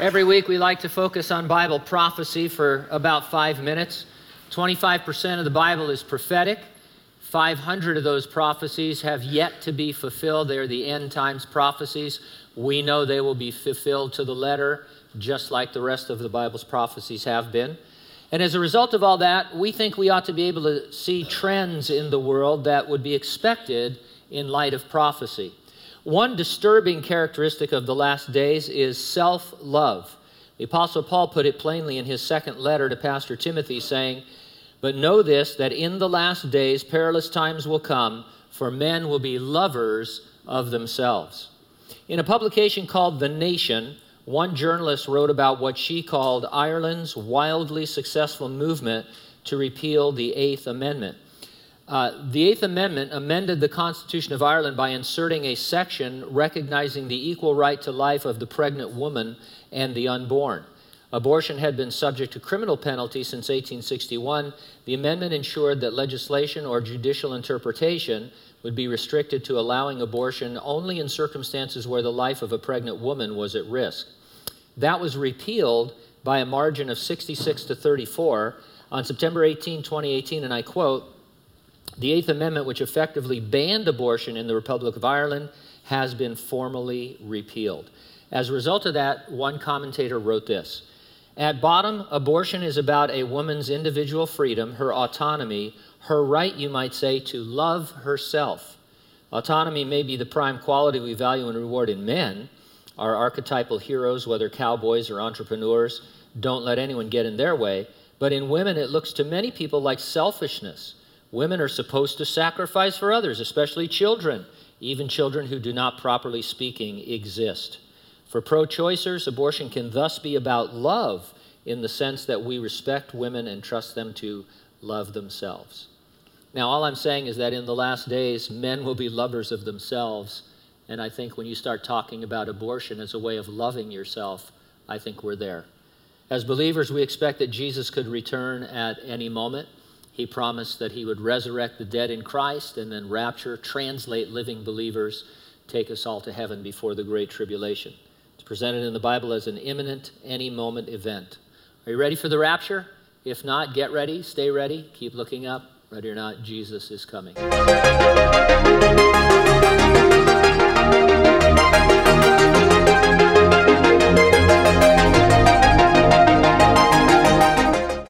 Every week we like to focus on Bible prophecy for about five minutes. 25% of the Bible is prophetic. 500 of those prophecies have yet to be fulfilled. They're the end times prophecies. We know they will be fulfilled to the letter, just like the rest of the Bible's prophecies have been. And as a result of all that, we think we ought to be able to see trends in the world that would be expected in light of prophecy. One disturbing characteristic of the last days is self love. The Apostle Paul put it plainly in his second letter to Pastor Timothy, saying, But know this, that in the last days perilous times will come, for men will be lovers of themselves. In a publication called The Nation, one journalist wrote about what she called Ireland's wildly successful movement to repeal the Eighth Amendment. Uh, the Eighth Amendment amended the Constitution of Ireland by inserting a section recognizing the equal right to life of the pregnant woman and the unborn. Abortion had been subject to criminal penalty since 1861. The amendment ensured that legislation or judicial interpretation would be restricted to allowing abortion only in circumstances where the life of a pregnant woman was at risk. That was repealed by a margin of 66 to 34 on September 18, 2018, and I quote, the Eighth Amendment, which effectively banned abortion in the Republic of Ireland, has been formally repealed. As a result of that, one commentator wrote this At bottom, abortion is about a woman's individual freedom, her autonomy, her right, you might say, to love herself. Autonomy may be the prime quality we value and reward in men. Our archetypal heroes, whether cowboys or entrepreneurs, don't let anyone get in their way. But in women, it looks to many people like selfishness Women are supposed to sacrifice for others, especially children. Even children who do not, properly speaking, exist. For pro choicers, abortion can thus be about love in the sense that we respect women and trust them to love themselves. Now, all I'm saying is that in the last days, men will be lovers of themselves. And I think when you start talking about abortion as a way of loving yourself, I think we're there. As believers, we expect that Jesus could return at any moment. He promised that he would resurrect the dead in Christ and then rapture, translate living believers, take us all to heaven before the great tribulation. It's presented in the Bible as an imminent, any moment event. Are you ready for the rapture? If not, get ready, stay ready, keep looking up. Ready or not, Jesus is coming.